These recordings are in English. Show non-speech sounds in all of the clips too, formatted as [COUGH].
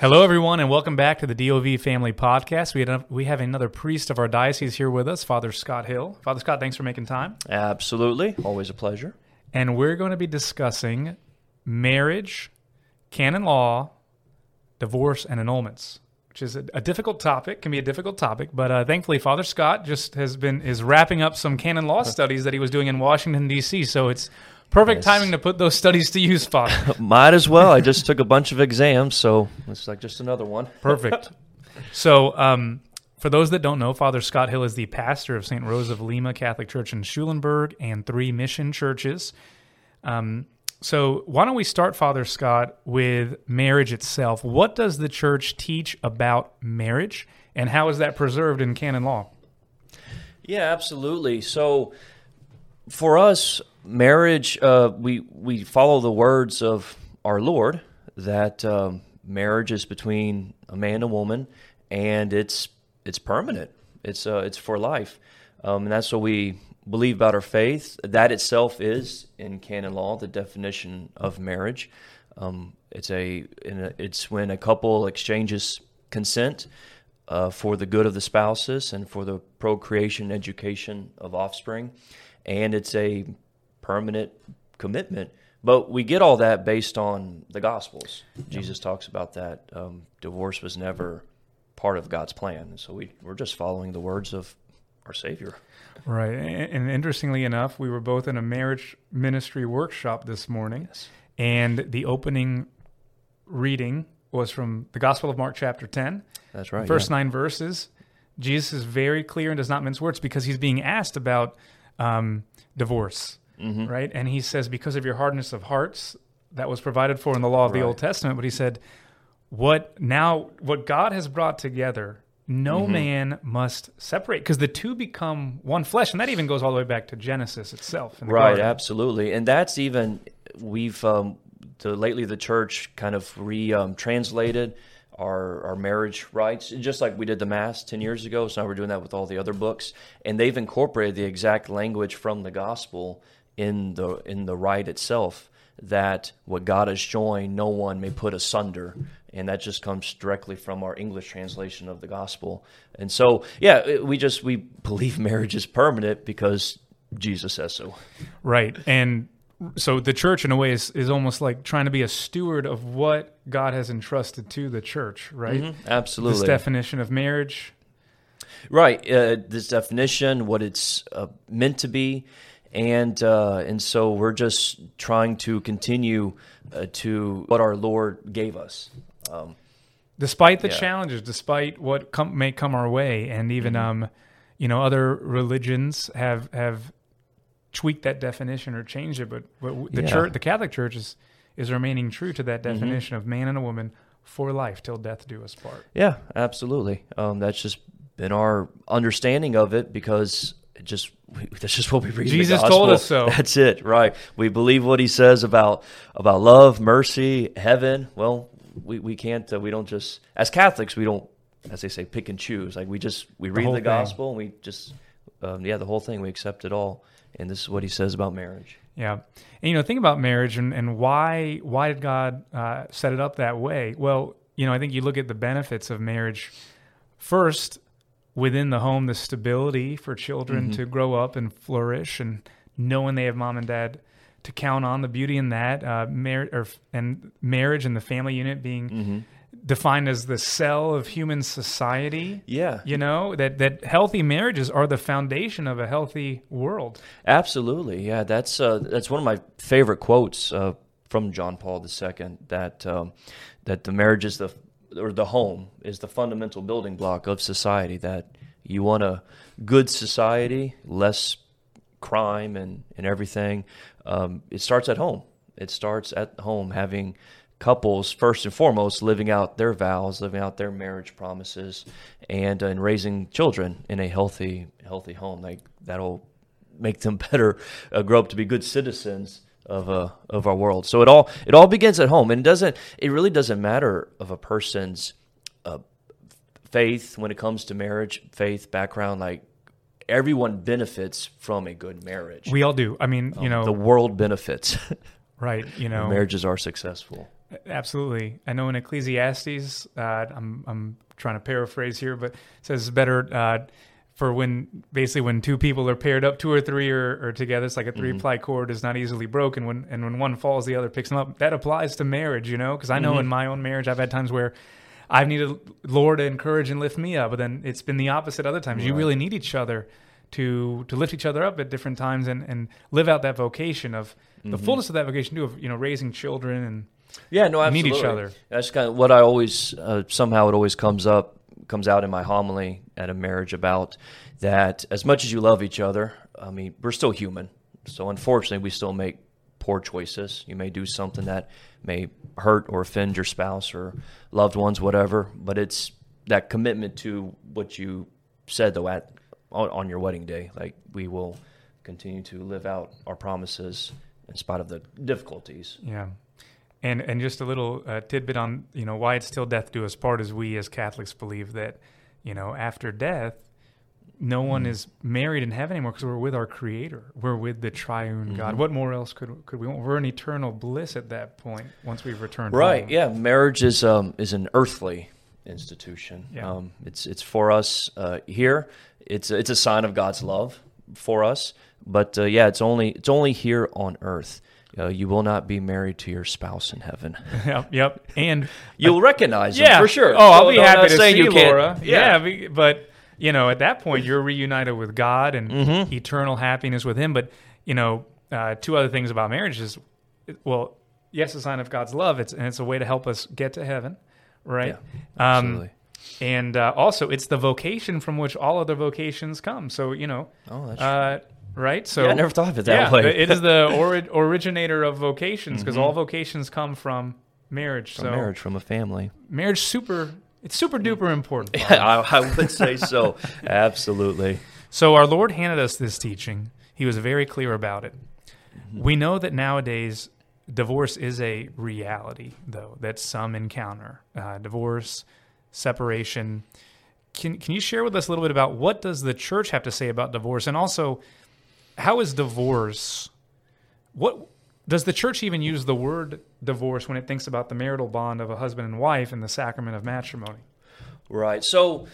Hello, everyone, and welcome back to the DOV Family Podcast. We, had, we have another priest of our diocese here with us, Father Scott Hill. Father Scott, thanks for making time. Absolutely. Always a pleasure. And we're going to be discussing marriage, canon law, divorce, and annulments, which is a, a difficult topic, can be a difficult topic. But uh, thankfully, Father Scott just has been is wrapping up some canon law [LAUGHS] studies that he was doing in Washington D.C. So it's perfect Yes. timing to put those studies to use, Father. [LAUGHS] Might as well. I just took a bunch of exams, so it's like just another one. [LAUGHS] Perfect. So, um, for those that don't know, Father Scott Hill is the pastor of St. Rose of Lima Catholic Church in Schulenburg and three mission churches. Um, so, why don't we start, Father Scott, with marriage itself? What does the church teach about marriage, and how is that preserved in canon law? Yeah, absolutely. So for us, marriage, uh, we we follow the words of our Lord that um, marriage is between a man and a woman, and it's it's permanent. It's uh, it's for life, um, and that's what we believe about our faith. That itself is in canon law the definition of marriage. Um, it's a, a it's when a couple exchanges consent uh, for the good of the spouses and for the procreation education of offspring. And it's a permanent commitment. But we get all that based on the Gospels. Jesus talks about that. Um, divorce was never part of God's plan. So we, we're just following the words of our Savior. Right. And and interestingly enough, we were both in a marriage ministry workshop this morning, and the opening reading was from the Gospel of Mark, chapter 10. That's right. first yeah. nine verses, Jesus is very clear and does not mince words because he's being asked about um, divorce, Mm-hmm. right? And he says, because of your hardness of hearts, that was provided for in the law of the Old Testament. But he said, what now, what God has brought together, no Mm-hmm. man must separate because the two become one flesh. And that even goes all the way back to Genesis itself. Right, garden. absolutely, and that's even we've um, the lately the church kind of re um, translated our our marriage rights, just like we did the mass ten years ago. So now we're doing that with all the other books, and they've incorporated the exact language from the gospel in the in the rite itself. That what God has joined, no one may put asunder. And that just comes directly from our English translation of the gospel. And so, yeah, we just we believe marriage is permanent because Jesus says so. Right. And so the church, in a way, is, is almost like trying to be a steward of what God has entrusted to the church, right? Mm-hmm. Absolutely. This definition of marriage. Right. Uh, this definition, what it's uh, meant to be, and uh, and so we're just trying to continue uh, to what our Lord gave us. Um, despite the Yeah. challenges, despite what come, may come our way, and even Mm-hmm. um, you know, other religions have have tweaked that definition or change it, but, but the Yeah. church, the Catholic Church, is is remaining true to that Mm-hmm. definition of man and a woman for life till death do us part. yeah, absolutely. Um, that's just been our understanding of it because it just we, [LAUGHS] that's just what we read. the Jesus told us so. [LAUGHS] That's it, right? We believe what He says about about love, mercy, heaven. Well, we we can't. Uh, we don't just as Catholics we don't, as they say, pick and choose. Like we just we read whole the, thing. gospel and we just um, yeah the whole thing we accept it all. And this is what He says about marriage. Yeah, and you know, think about marriage and, and why why did God uh, set it up that way? Well, you know, I think you look at the benefits of marriage. First, within the home, the stability for children to grow up and flourish, and knowing they have mom and dad to count on. The beauty in that, uh, mar- or, and marriage and the family unit being defined as the cell of human society. Yeah, You know that that healthy marriages are the foundation of a healthy world. Absolutely, yeah. That's uh, that's one of my favorite quotes uh, from John Paul II. That um, that the marriage is the or the home is the fundamental building block of society. That you want a good society, less crime and and everything. Um, it starts at home. It starts at home, having couples first and foremost living out their vows, living out their marriage promises, and uh, and raising children in a healthy healthy home. Like that'll make them [LAUGHS] better, uh, grow up to be good citizens of uh, of our world. So it all it all begins at home, and it doesn't it really doesn't matter of a person's uh, faith when it comes to marriage, faith background. Like everyone benefits from a good marriage. We all do. I mean, you know, the world benefits. [LAUGHS] right? You know, Marriages are successful. Absolutely. I know in Ecclesiastes, uh, I'm I'm trying to paraphrase here, but it says better uh, for when basically when two people are paired up, two or three are, are together. It's like a three ply cord is not easily broken. When and when one falls, the other picks them up. That applies to marriage, you know, because I know in my own marriage, I've had times where I've needed Lord to encourage and lift me up, but then it's been the opposite other times. You really need each other to to lift each other up at different times and, and live out that vocation of the fullness of that vocation too of you know raising children and Yeah, no, need absolutely. each other. That's kind of what I always uh, somehow it always comes up comes out in my homily at a marriage about that. As much as you love each other, I mean, we're still human. So unfortunately, we still make poor choices. You may do something that may hurt or offend your spouse or loved ones, whatever. But it's that commitment to what you said though at on, on your wedding day. Like we will continue to live out our promises in spite of the difficulties. Yeah. And and just a little uh, tidbit on you know why it's still death do us part is we as Catholics believe that you know after death no one is married in heaven anymore because we're with our Creator we're with the Triune God what more else could could we want we're in eternal bliss at that point once we've returned Right. home. Yeah. Marriage is um is an earthly institution. Yeah. Um, it's it's for us uh, here. It's it's a sign of God's love for us. But uh, yeah, it's only it's only here on earth. Uh, you will not be married to your spouse in heaven. [LAUGHS] yep yep. And [LAUGHS] You'll recognize them yeah. for sure. oh I'll be happy to see you can't- Laura. Yeah, but you know at that point you're reunited with God and Mm-hmm. eternal happiness with Him. But you know uh, two other things about marriage is well yes a sign of God's love. It's and it's a way to help us get to heaven right? Yeah, um, absolutely. and uh, also it's the vocation from which all other vocations come. So you know Oh, that's uh, right so Yeah, I never thought of it that yeah, way. it is the [LAUGHS] ori- originator of vocations because all vocations come from marriage From so marriage from a family. marriage super it's super duper important [LAUGHS] I, I would say so. [LAUGHS] Absolutely. so our lord handed us this teaching he was very clear about it we know that nowadays divorce is a reality though that some encounter uh, divorce separation can, can you share with us a little bit about what does the church have to say about divorce and also how is divorce what does the church even use the word divorce when it thinks about the marital bond of a husband and wife and the sacrament of matrimony Right. So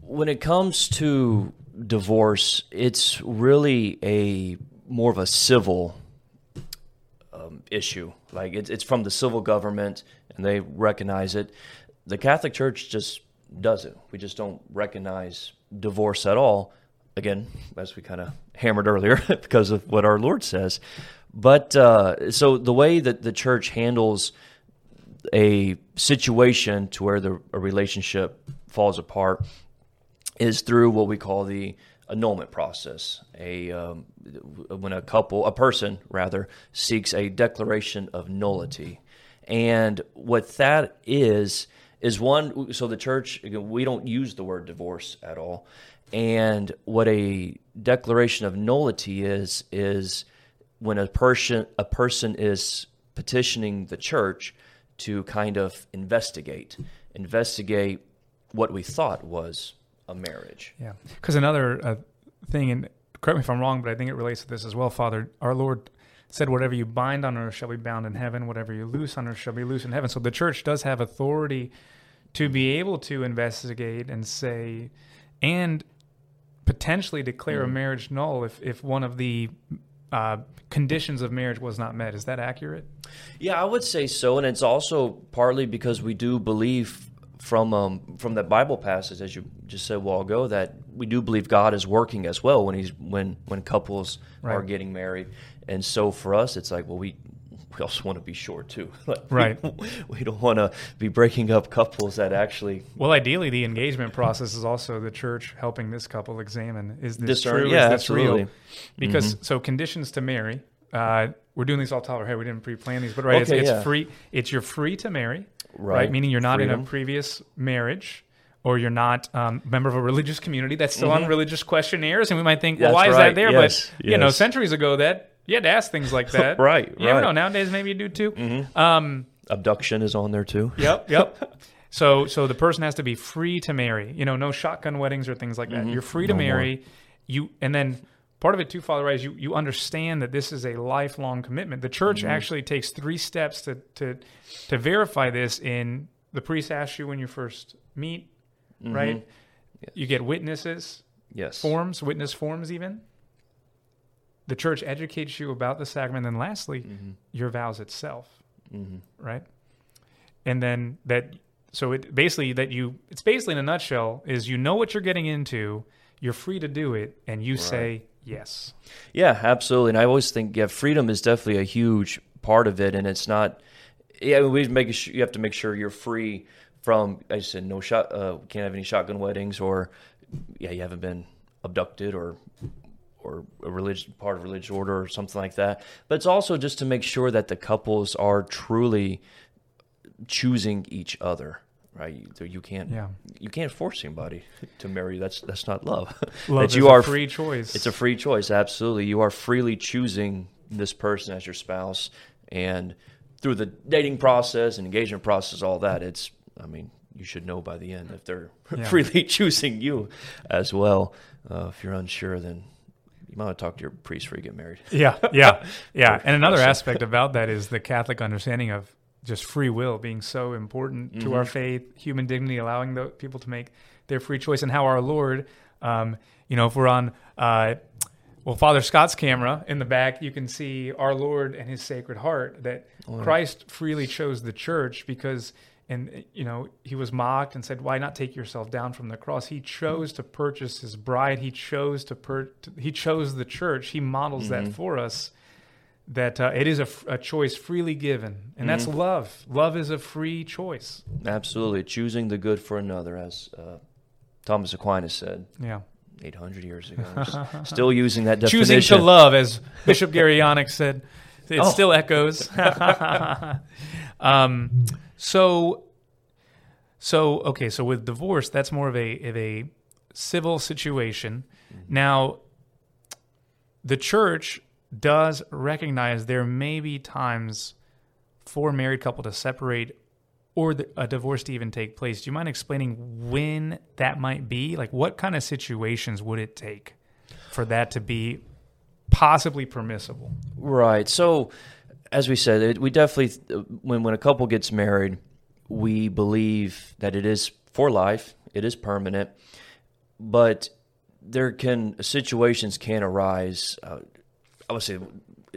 when it comes to divorce, it's really a more of a civil um, issue. Like it's it's from the civil government, and they recognize it. The Catholic Church just doesn't. We just don't recognize divorce at all. Again, as we kind of hammered earlier, [LAUGHS] because of what our Lord says. But uh, so the way that the church handles a situation to where the a relationship falls apart is through what we call the annulment process. A um, when a couple, a person rather, seeks a declaration of nullity, and what that is is one. So the church, we don't use the word divorce at all, and what a declaration of nullity is is when a person a person is petitioning the church to kind of investigate investigate what we thought was a marriage. Yeah, because another uh, thing, and correct me if I'm wrong, but I think it relates to this as well. Father, our Lord said, "Whatever you bind on earth shall be bound in heaven; whatever you loose on earth shall be loose in heaven." So the church does have authority to be able to investigate and say, and potentially declare a marriage null if if one of the uh, conditions of marriage was not met. Is that accurate? Yeah, I would say so, and it's also partly because we do believe from um, from that Bible passage, as you just said a while ago, that we do believe God is working as well when he's when when couples are getting married, and so for us, it's like, well, we we also want to be sure too, [LAUGHS] Like, Right. [LAUGHS] We, don't want to be breaking up couples that actually Well, ideally, the engagement process is also the church helping this couple examine: is this Discern- true? yeah, is this real? absolutely. Mm-hmm. Because so conditions to marry. Uh, we're doing these all our head. We didn't pre-plan these, but right, Okay, it's, yeah. free. It's you're free to marry, right? Right. Meaning you're not in a previous marriage, or you're not um, a member of a religious community that's still on religious questionnaires. And we might think, well, Mm-hmm. That's why is that there? yes, but you know, centuries ago, that you had to ask things like that. [LAUGHS] Right, You right. Mm-hmm. know. Nowadays, maybe you do too. Um, abduction is on there too. [LAUGHS] Yep, yep. So so the person has to be free to marry. You know, no shotgun weddings or things like that. You're free to Mm-hmm. No more. marry. You and then part of it too, Father, is you you understand that this is a lifelong commitment. The church Mm-hmm. actually takes three steps to to to verify this. In the priest asks you when you first meet, Mm-hmm. right? You get witnesses Yes. forms, witness forms, even. The church educates you about the sacrament, and lastly, Mm-hmm. your vows itself, hmm right? And then that, so it basically that you, it's basically in a nutshell is you know what you're getting into, you're free to do it, and you say yes. Yeah, absolutely. And I always think yeah, freedom is definitely a huge part of it, and it's not. Yeah, we make sure you have to make sure you're free from. I said no shot. Uh, can't have any shotgun weddings, or yeah, you haven't been abducted or or a religious part of religious order or something like that. But it's also just to make sure that the couples are truly choosing each other. Right, you, you can't Yeah. you can't force anybody to marry you. That's that's not love. [LAUGHS] Love that is you a are free choice. it's a free choice, absolutely. You are freely choosing this person as your spouse, and through the dating process and engagement process, all that. It's, I mean, you should know by the end if they're [LAUGHS] Yeah. freely [LAUGHS] choosing you as well. Uh, if you're unsure, then you might want to talk to your priest before you get married. [LAUGHS] Yeah, yeah, [LAUGHS] yeah. And another aspect about that is the Catholic understanding of just free will being so important to our Mm-hmm. faith, human dignity, allowing the people to make their free choice, and how our Lord, um, you know, if we're on, uh, well, Father Scott's camera in the back, you can see our Lord and His Sacred Heart. That Oh, Christ freely chose the Church because. And you know he was mocked and said, "Why not take yourself down from the cross?" He chose to purchase his bride. He chose to per- he chose the church. He models Mm-hmm. that for us that uh, it is a, f- a choice freely given, and that's Mm-hmm. love. Love is a free choice. Absolutely. Choosing the good for another, as uh, Thomas Aquinas said Yeah, 800 years ago. [LAUGHS] Still using that definition. choosing to love, as Bishop Gary Onyx said, it [LAUGHS] Oh. still echoes. [LAUGHS] um, so, so okay, so with divorce, that's more of a of a civil situation. Mm-hmm. Now, the church does recognize there may be times for a married couple to separate or the, a divorce to even take place. Do you mind explaining when that might be? Like, what kind of situations would it take for that to be possibly permissible? Right. So, as we said, it, we definitely when when a couple gets married, we believe that it is for life. It is permanent, but there can situations can arise. Uh, I would say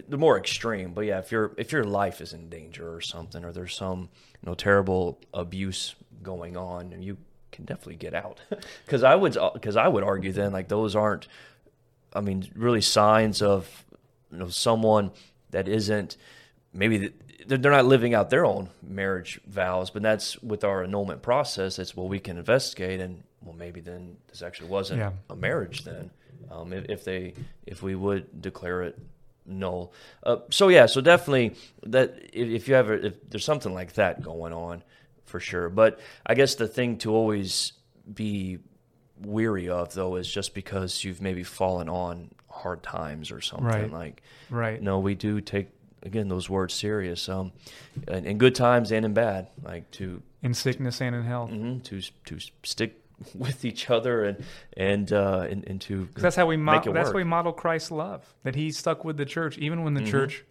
the more extreme, but yeah, if your if your life is in danger or something, or there's some you know terrible abuse going on, you can definitely get out. [LAUGHS] Because I would because I would argue then like those aren't I mean, really signs of you know someone that isn't maybe they're they're not living out their own marriage vows, but that's with our annulment process. It's well, we can investigate, and well, maybe then this actually wasn't Yeah. a marriage then, um, if, if they if we would declare it null. Uh, so yeah, so definitely that if, if you ever if there's something like that going on, for sure. But I guess the thing to always be weary of though is just because you've maybe fallen on hard times or something Right. like Right. no we do take again those words serious um in, in good times and in bad like to In sickness and in health. mhm, to to stick [LAUGHS] with each other and and uh and, and to that's how we it That's how we model Christ's love. That he stuck with the church, even when the Mhm. church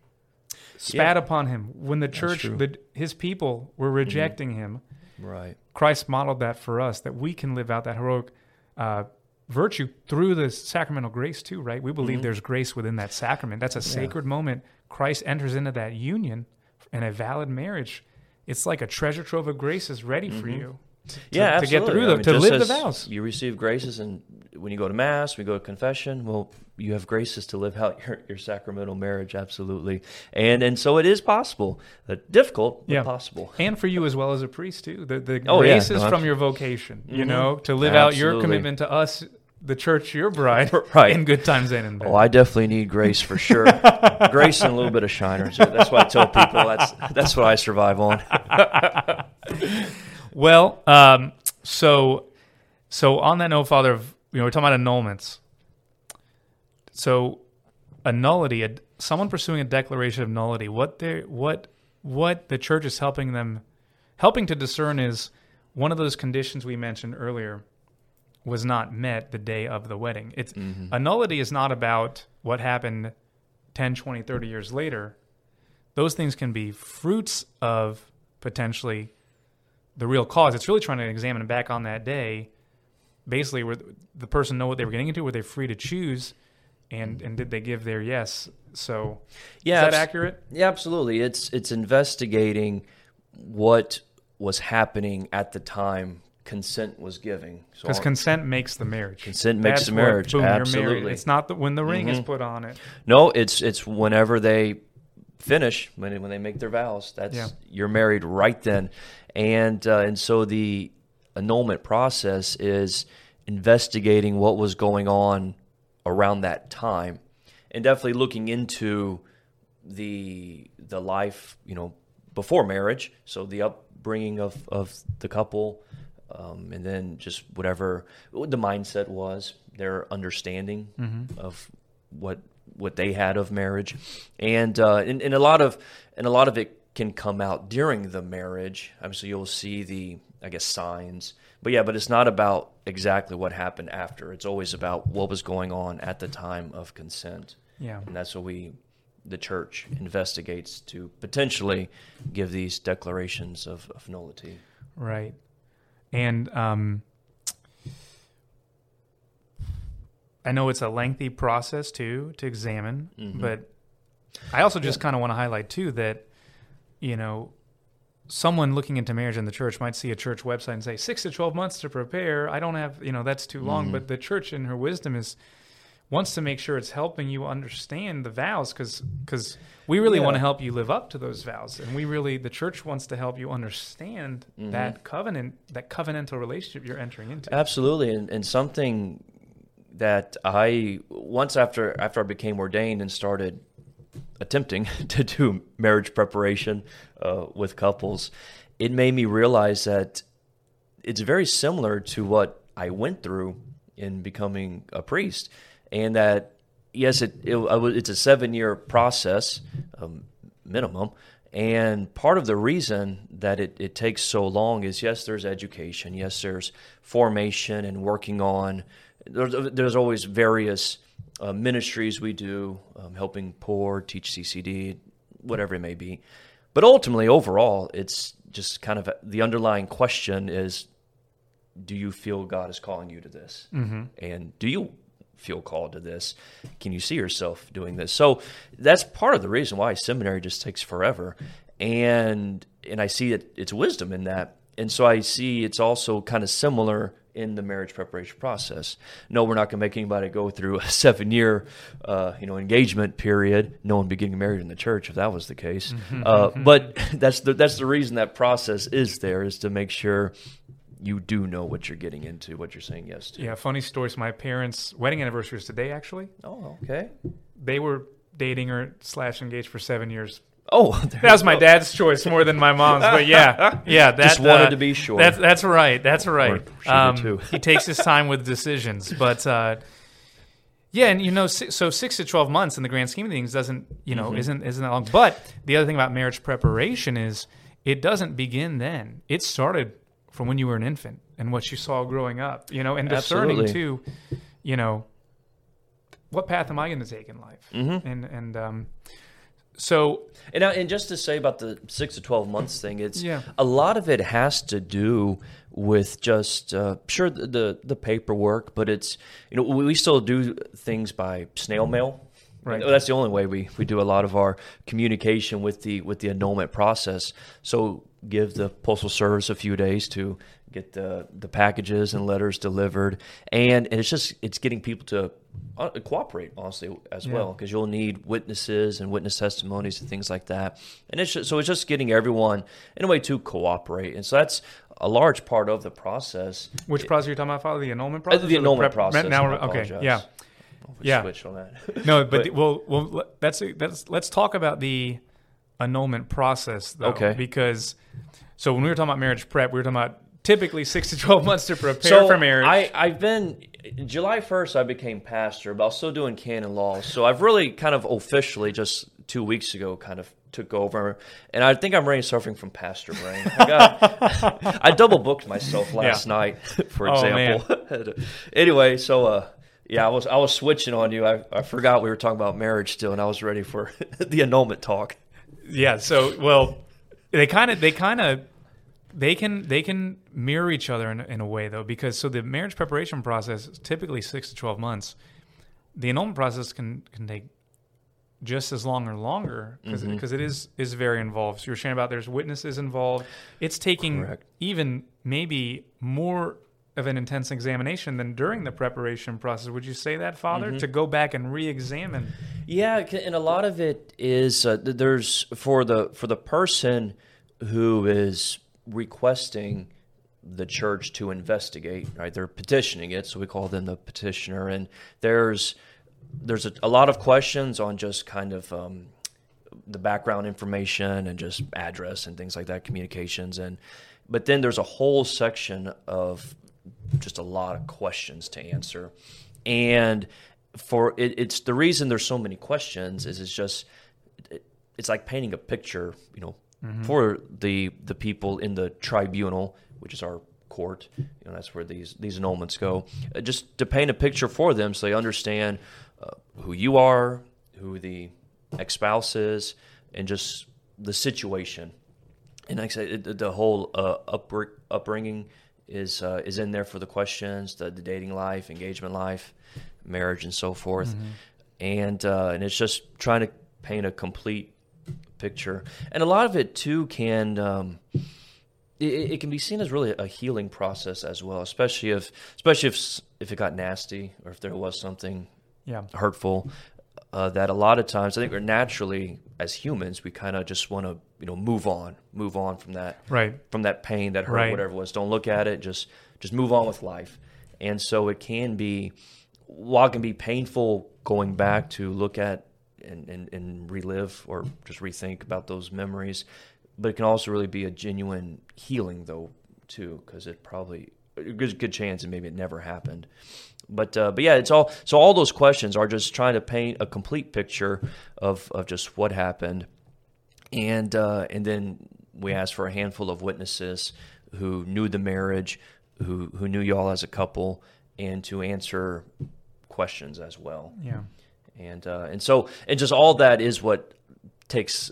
spat Yeah. upon him. When the church, the, his people were rejecting him. right Christ modeled that for us. That we can live out that heroic uh, virtue through the sacramental grace too. Right? We believe Mhm. there's grace within that sacrament. That's a sacred moment. Christ enters into that union in a valid marriage. It's like a treasure trove of grace is ready for Mhm. you. to- yeah to get absolutely. through I mean, to live the vows. you receive graces and when you go to mass we go to confession well you have graces to live out your, your sacramental marriage absolutely and and so it is possible uh, difficult but Yeah. possible and for you as well as a priest too. The the Oh, yeah. grace is No, from your vocation, you Mhm. know, to live out your commitment to us, the church, your bride, [LAUGHS] Right. in good times and in bad. Oh, I definitely need grace for sure. [LAUGHS] grace and a little bit of shiners. That's why I tell people that's that's what I survive on. [LAUGHS] well, um, so so on that note, Father, of you know, we're talking about annulments. So a nullity, a, someone pursuing a declaration of nullity, what they what what the church is helping them helping to discern is one of those conditions we mentioned earlier was not met the day of the wedding. It's Mm-hmm. a nullity is not about what happened 10, 20, 30 years later. Those things can be fruits of potentially the real cause. It's really trying to examine back on that day. Basically, were the person know what they were getting into? Were they free to choose? And and did they give their yes? So Yeah, is that accurate? Yeah, absolutely. It's it's investigating what was happening at the time consent was giving. So Because consent makes the marriage. Consent makes That's the marriage, boom, you're married. absolutely. It's not the, when the ring is Mhm. put on it. no, it's it's whenever they finish when when they make their vows. That's Yeah. you're married right then, and uh, and so the annulment process is investigating what was going on around that time, and definitely looking into the the life you know before marriage. So the upbringing of of the couple. Um, and then just whatever the mindset was, their understanding of what what they had of marriage, and, uh, and and a lot of and a lot of it can come out during the marriage. Obviously, you'll see the I guess signs, but yeah, but it's not about exactly what happened after. It's always about what was going on at the time of consent, Yeah. and that's what we the church investigates to potentially give these declarations of, of nullity. Right. And um, I know it's a lengthy process too to examine, Mhm. but I also just kind of want to highlight too that, you know, someone looking into marriage in the church might see a church website and say six to 12 months to prepare. I don't have, you know, that's too long. Mhm. But the church in her wisdom is wants to make sure it's helping you understand the vows because because we really Yeah. want to help you live up to those vows and we really the church wants to help you understand Mhm. that covenant that covenantal relationship you're entering into Absolutely, and, and something that I once after after I became ordained and started attempting [LAUGHS] to do marriage preparation uh, with couples, it made me realize that it's very similar to what I went through in becoming a priest, and that yes, it, it it's a seven year process um, minimum. And part of the reason that it, it takes so long is yes, there's education, yes, there's formation and working on. There's, there's always various uh, ministries we do, um, helping poor, teach CCD, whatever it may be. But ultimately, overall, it's just kind of the underlying question is do you feel God is calling you to this? mm-hmm. And do you feel called to this? Can you see yourself doing this? So that's part of the reason why seminary just takes forever. And and I see it it's wisdom in that. And so I see it's also kind of similar in the marriage preparation process. No, we're not going to make anybody go through a [LAUGHS] seven-year, uh, you know, engagement period. No one be getting married in the church if that was the case. Uh, but [LAUGHS] that's the that's the reason that process is there is to make sure you do know what you're getting into, what you're saying yes to. yeah funny stories my parents wedding anniversary is today actually Oh, okay. they were dating or slash engaged for seven years Oh, [LAUGHS] that was my dad's choice more than my mom's but yeah [LAUGHS] yeah that Just wanted uh, to be sure. That's that's right. That's right. Um, he takes his time with decisions, but uh, yeah, and you know, so six to twelve months in the grand scheme of things doesn't you know Mm-hmm. isn't isn't that long. But the other thing about marriage preparation is it doesn't begin then. It started from when you were an infant and what you saw growing up. You know, and discerning Absolutely. too. You know, what path am I going to take in life? Mhm. And and um, so And, and just to say about the six to twelve months thing, it's Yeah. a lot of it has to do with just uh, sure the, the the paperwork, but it's you know we we still do things by snail mail. Right. That's the only way we, we do a lot of our communication with the with the annulment process. So give the postal service a few days to get the the packages and letters delivered, and, and it's just it's getting people to uh, cooperate honestly as Yeah. well because you'll need witnesses and witness testimonies and things like that. And it's just, so it's just getting everyone in a way to cooperate, and so that's a large part of the process. which process are you talking about? Father? The annulment Uh, process. the annulment prep- process. Now, we're- okay, yeah. Yeah. switched on that. No, but, [LAUGHS] But- the- well, well, that's that's let's talk about the annulment process, though. Okay. Because so when we were talking about marriage prep, we were talking about typically six to twelve months to prepare so for marriage. I, I've been July first. I became pastor, but I was still doing canon law. So I've really kind of officially just two weeks ago kind of took over, and I think I'm already suffering from pastor brain. I, got, [LAUGHS] I double booked myself last Yeah. night, for example. Oh, [LAUGHS] example. anyway, so uh, yeah, I was I was switching on you. I, I forgot we were talking about marriage still, and I was ready for [LAUGHS] the annulment talk. Yeah. So, well, they kind of, they kind of, they can, they can mirror each other in, in a way though, because so the marriage preparation process is typically six to twelve months. The annulment process can can take just as long or longer because Mm-hmm. it is is very involved. So you're saying about there's witnesses involved. It's taking Correct. even maybe more of an intense examination than during the preparation process. Would you say that, Father, Mm-hmm. to go back and re-examine? Yeah, and a lot of it is uh, there's for the for the person who is requesting the church to investigate. Right, they're petitioning it, so we call them the petitioner. And there's there's a, a lot of questions on just kind of um, the background information and just address and things like that, communications, and but then there's a whole section of just a lot of questions to answer, and for it, it's the reason there's so many questions is it's just it, it's like painting a picture, you know, for the the people in the tribunal, which is our court. You know, that's where these these annulments go. Uh, just to paint a picture for them, so they understand uh, who you are, who the ex-spouse is, and just the situation. And like I said, it, the whole uh, upbr- upbringing is uh, is in there for the questions, the, the dating life, engagement life, marriage, and so forth. And uh, and it's just trying to paint a complete picture. And a lot of it too can um, it, it can be seen as really a healing process as well, especially if especially if if it got nasty or if there was something Yeah. hurtful. Uh, that a lot of times, I think, we're naturally as humans, we kind of just want to, you know, move on, move on from that, Right. from that pain, that hurt, Right. whatever it was. Don't look at it. Just, just move on with life. And so it can be, while it can be painful going back to look at and, and, and relive or just rethink about those memories, but it can also really be a genuine healing though too, because it probably a good, good chance and maybe it never happened. But uh, but yeah, it's all so all those questions are just trying to paint a complete picture of, of just what happened, and uh, and then we asked for a handful of witnesses who knew the marriage, who who knew y'all as a couple, and to answer questions as well Yeah. and uh, and so and just all that is what takes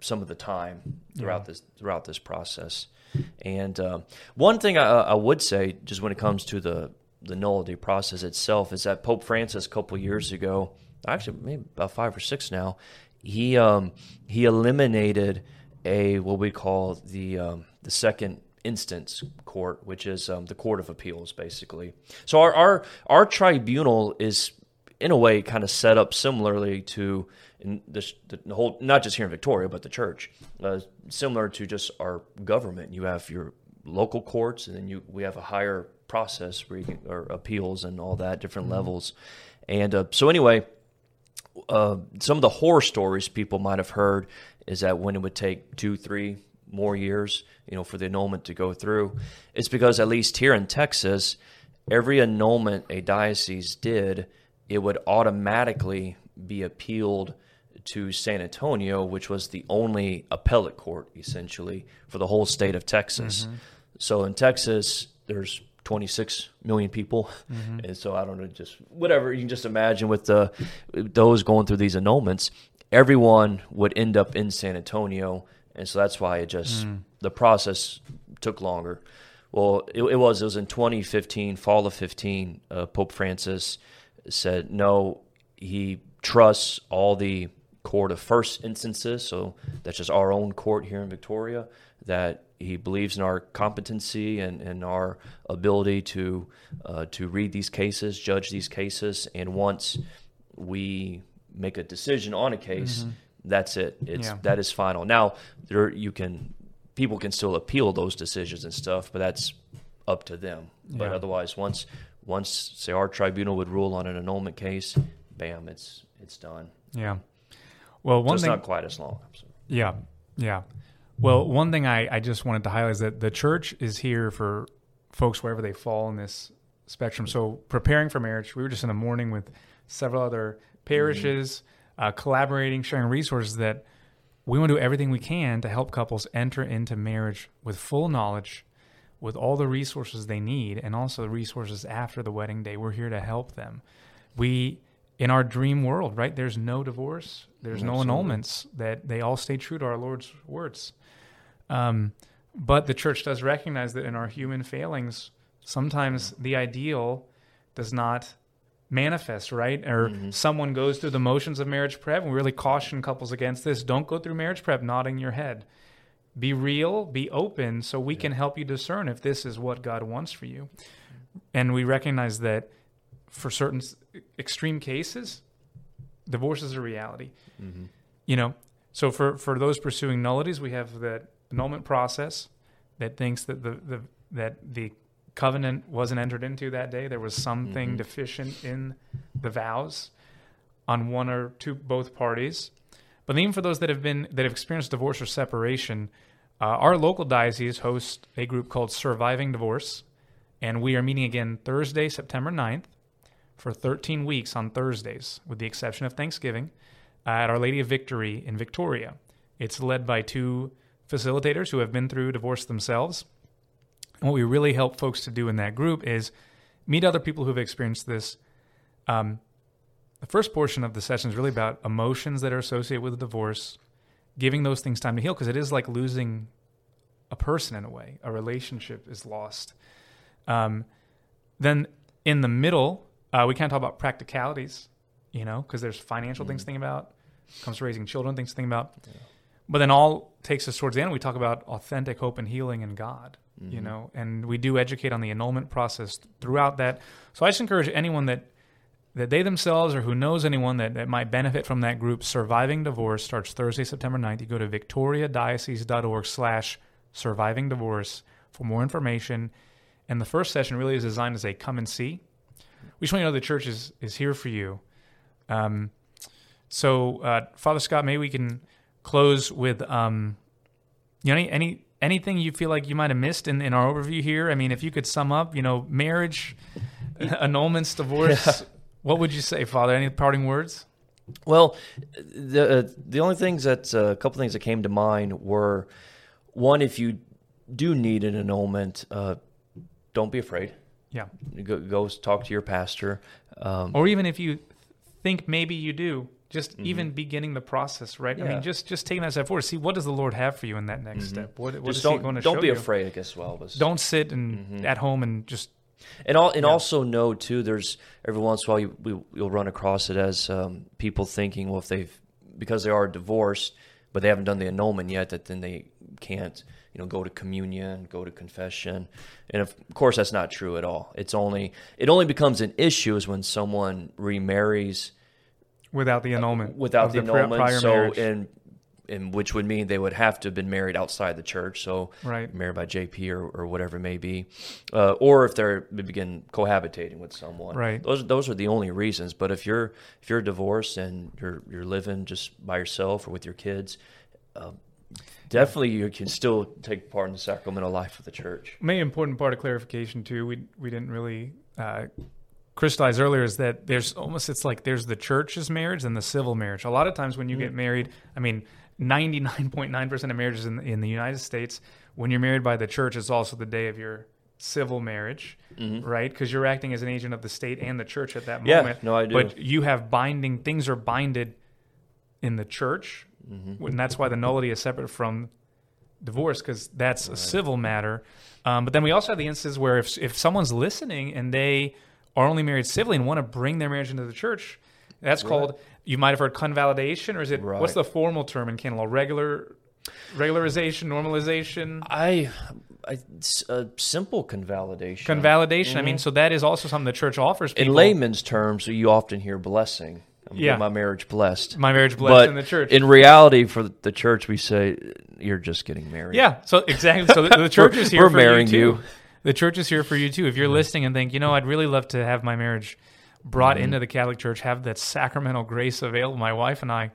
some of the time throughout Yeah. this throughout this process. And um, one thing I, I would say, just when it comes to the the nullity process itself, is that Pope Francis a couple years ago, actually maybe about five or six now, he um, he eliminated a what we call the um, the second instance court, which is um, the court of appeals, basically. So our our our tribunal is in a way kind of set up similarly to this, the whole not just here in Victoria but the church uh, similar to just our government you have your local courts and then you we have a higher process where you can or appeals and all that different levels. And uh, so anyway uh, some of the horror stories people might have heard is that when it would take two, three more years, you know, for the annulment to go through, it's because at least here in Texas, every annulment a diocese did, it would automatically be appealed to San Antonio, which was the only appellate court essentially for the whole state of Texas. So in Texas, there's 26 million people, and so I don't know, just whatever you can just imagine with the those going through these annulments, everyone would end up in San Antonio, and so that's why it just the process took longer. Well, it, it was it was in 2015, fall of 15. Uh, Pope Francis said no, he trusts all the court of first instances, so that's just our own court here in Victoria. That he believes in our competency and, and our ability to uh, to read these cases, judge these cases, and once we make a decision on a case, that's it. It's Yeah. that is final. Now there you can people can still appeal those decisions and stuff, but that's up to them. But otherwise, once once say our tribunal would rule on an annulment case, bam, it's it's done. Yeah. Well, So one it's thing. not quite as long. So- Yeah, yeah. Well, one thing I, I just wanted to highlight is that the church is here for folks wherever they fall in this spectrum. So preparing for marriage, we were just in a morning with several other parishes. uh, collaborating, sharing resources that we want to do everything we can to help couples enter into marriage with full knowledge, with all the resources they need, and also the resources after the wedding day. We're here to help them. We, in our dream world, right? There's no divorce, there's no annulments. That they all stay true to our Lord's words. Um, but the church does recognize that in our human failings, sometimes the ideal does not manifest, right? Or someone goes through the motions of marriage prep. And we really caution couples against this. Don't go through marriage prep nodding your head. Be real, be open, so we can help you discern if this is what God wants for you. And we recognize that for certain extreme cases, divorce is a reality. You know, so for for those pursuing nullities, we have the annulment process that thinks that the, the that the covenant wasn't entered into that day. There was something deficient in the vows on one or two both parties. But even for those that have been that have experienced divorce or separation, uh, our local diocese hosts a group called Surviving Divorce, and we are meeting again Thursday, September 9th for 13 weeks on Thursdays, with the exception of Thanksgiving, uh, at Our Lady of Victory in Victoria. It's led by two facilitators who have been through divorce themselves. And what we really help folks to do in that group is meet other people who've experienced this. Um, the first portion of the session is really about emotions that are associated with a divorce, giving those things time to heal, because it is like losing a person in a way. A relationship is lost. Um, then in the middle, uh, we kind of talk about practicalities, you know, because there's financial things to think about, comes to raising children, things to think about. But then all takes us towards the end. We talk about authentic hope and healing in God, you know, and we do educate on the annulment process throughout that. So I just encourage anyone that that they themselves or who knows anyone that, that might benefit from that group surviving divorce starts thursday september 9th you go to victoriadiocese.org slash surviving divorce for more information and the first session really is designed as a come and see we just want you to know the church is, is here for you um, so uh, father scott maybe we can close with um, you know any, any anything you feel like you might have missed in, in our overview here i mean if you could sum up you know marriage [LAUGHS] annulments divorce what would you say father any parting words Well, the uh, the only things that uh, a couple things that came to mind were one, if you do need an annulment, uh, don't be afraid. yeah Go, go talk to your pastor. Um, or even if you think maybe you do just even beginning the process right i Mm-hmm. Mean just just taking that step forward see what does the lord have for you in that next step what, what is he don't going to don't show be you? afraid. I guess well was don't sit and Mm-hmm. at home and just And all, and also know too. There's every once in a while you, we, you'll run across it as um, people thinking, well, if they've because they are divorced, but they haven't done the annulment yet, that then they can't, you know, go to communion, go to confession, and of course that's not true at all. It's only it only becomes an issue is when someone remarries without the annulment without of the, annulment. So marriage. and and which would mean they would have to have been married outside the church. So Right. married by JP or, or whatever it may be, uh, or if they're they begin cohabitating with someone. Right. Those those are the only reasons. But if you're if you're divorced and you're you're living just by yourself or with your kids. Uh, Definitely, you can still take part in the sacramental life of the church. Maybe important part of clarification too. We we didn't really uh, crystallize earlier is that there's almost it's like there's the church's marriage and the civil marriage. A lot of times when you get mm-hmm. married, I mean, ninety nine point nine percent of marriages in in the United States, when you're married by the church, it's also the day of your civil marriage, mm-hmm. right? Because you're acting as an agent of the state and the church at that moment. Yeah, no, I do. But you have binding things are binded in the church, mm-hmm. and that's why the nullity is separate from divorce because that's a civil matter. Um, but then we also have the instances where if if someone's listening and they are only married civilly and want to bring their marriage into the church, that's called you might have heard convalidation, or is it what's the formal term in canon law? Regular regularization, normalization, I, I a uh, simple convalidation. convalidation. I mean, mm-hmm. so that is also something the church offers people. In layman's terms, you often hear blessing. I'm Yeah. my marriage blessed. my marriage blessed but in the church. in reality, for the church, we say you're just getting married. Yeah, so exactly. So the, the [LAUGHS] church is here we're for marrying you you. The church is here for you too. If you're listening and think, you know, I'd really love to have my marriage brought Mm-hmm. into the Catholic Church, have that sacramental grace available. My wife and I,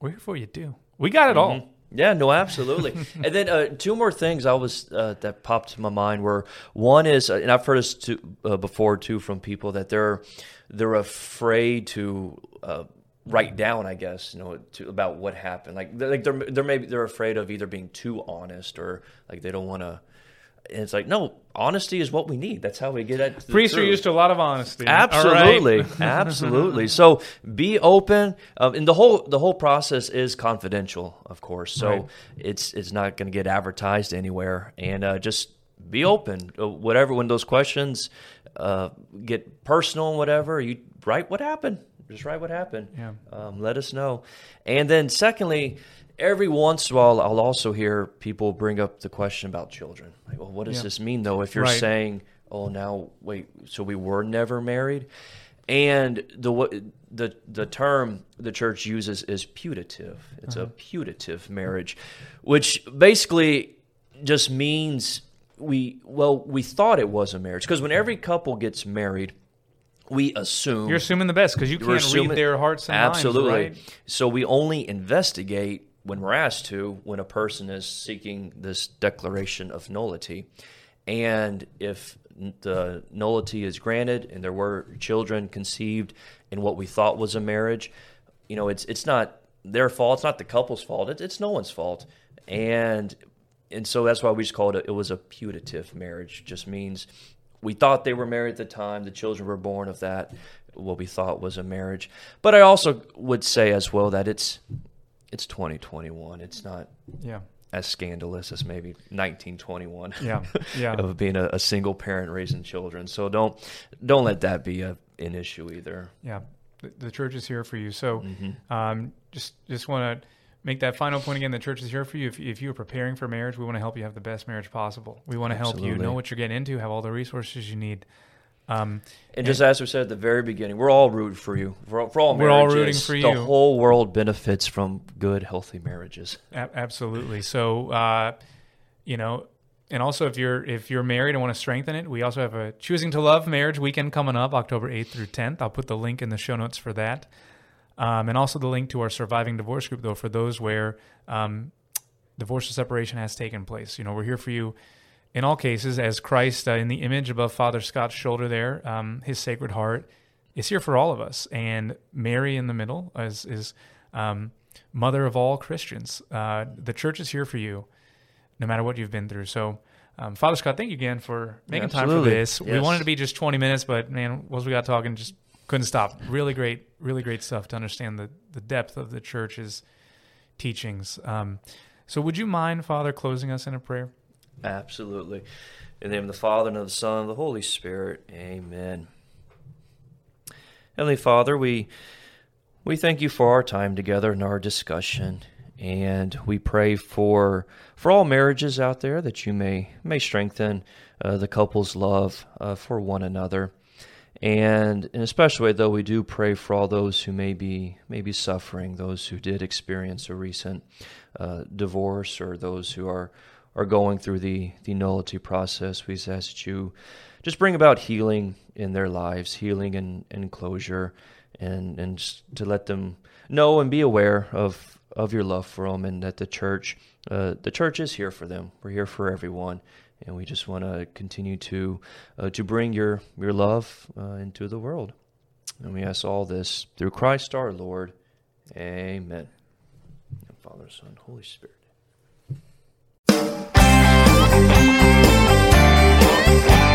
we're here for you too. We got it all. Yeah, no, absolutely. [LAUGHS] and then uh, two more things I was uh, that popped to my mind were one is, uh, and I've heard this too, uh, before too from people that they're they're afraid to uh, write down, I guess, you know, to, about what happened. Like, they're, like they're they're maybe they're afraid of either being too honest or like they don't want to. And it's like, no, honesty is what we need. That's how we get at Priests are used to a lot of honesty. All right? Absolutely, [LAUGHS] absolutely. So be open, um, and the whole the whole process is confidential, of course. So Right. it's it's not going to get advertised anywhere, and uh, just be open. Uh, Whatever when those questions uh, get personal, and whatever you write what happened. Just write what happened. Yeah. Um, let us know. And then secondly. Every once in a while, I'll also hear people bring up the question about children. Like, well, what does Yeah. this mean, though? If you're Right. saying, "Oh, now wait, so we were never married," and the the the term the church uses is putative. It's a uh-huh. putative marriage, which basically just means we well we thought it was a marriage because when every couple gets married, we assume You're assuming the best because you can't read their hearts and absolutely. minds, right? So we only investigate when we're asked to when a person is seeking this declaration of nullity, and if the nullity is granted and there were children conceived in what we thought was a marriage, you know, it's it's not their fault. It's not the couple's fault. It's it's no one's fault, and and so that's why we just called it. It was a putative marriage. Just means we thought they were married at the time. The children were born of that. What we thought was a marriage. But I also would say as well that it's it's 2021. It's not Yeah. as scandalous as maybe 1921. Yeah. Yeah. [LAUGHS] of being a, a single parent raising children. So don't don't let that be a, an issue either. Yeah, the, the church is here for you. So, Mm-hmm. um, just just want to make that final point again. The church is here for you. If if you are preparing for marriage, we want to help you have the best marriage possible. We want to help you know what you're getting into, have all the resources you need. Um, And just as we said at the very beginning, we're all rooting for you. For, all- for all We're all marriages. rooting for The whole world benefits from good, healthy marriages. a- absolutely. So, uh, you know, and also if you're if you're married and want to strengthen it, we also have a choosing to love marriage weekend coming up, October 8th through 10th. I'll put the link in the show notes for that. Um, and also the link to our surviving divorce group, though, for those where um, divorce or separation has taken place. You know, we're here for you in all cases as Christ uh, in the image above Father Scott's shoulder there, um, his sacred heart is here for all of us. And Mary in the middle is, is um, mother of all Christians. Uh, the church is here for you no matter what you've been through. So, um, Father Scott, thank you again for making time for this. We wanted to be just 20 minutes, but man, once we got talking, just couldn't stop. Really great, really great stuff to understand the, the depth of the church's teachings. Um, so, would you mind, Father, closing us in a prayer? Absolutely. In the name of the Father, and of the Son, and of the Holy Spirit. Amen. Heavenly Father, we we thank you for our time together and our discussion. And we pray for for all marriages out there that you may may strengthen uh, the couple's love uh, for one another. And in a special way, though, we do pray for all those who may be may be suffering, those who did experience a recent uh, divorce, or those who are are going through the the nullity process. We ask that you just bring about healing in their lives, healing and, and closure, and and to let them know and be aware of of your love for them, and that the church uh, the church is here for them. We're here for everyone and we just want to continue to uh, to bring your your love uh, into the world. And we ask all this through Christ our Lord. Amen. Father, Son, Holy Spirit. Bye.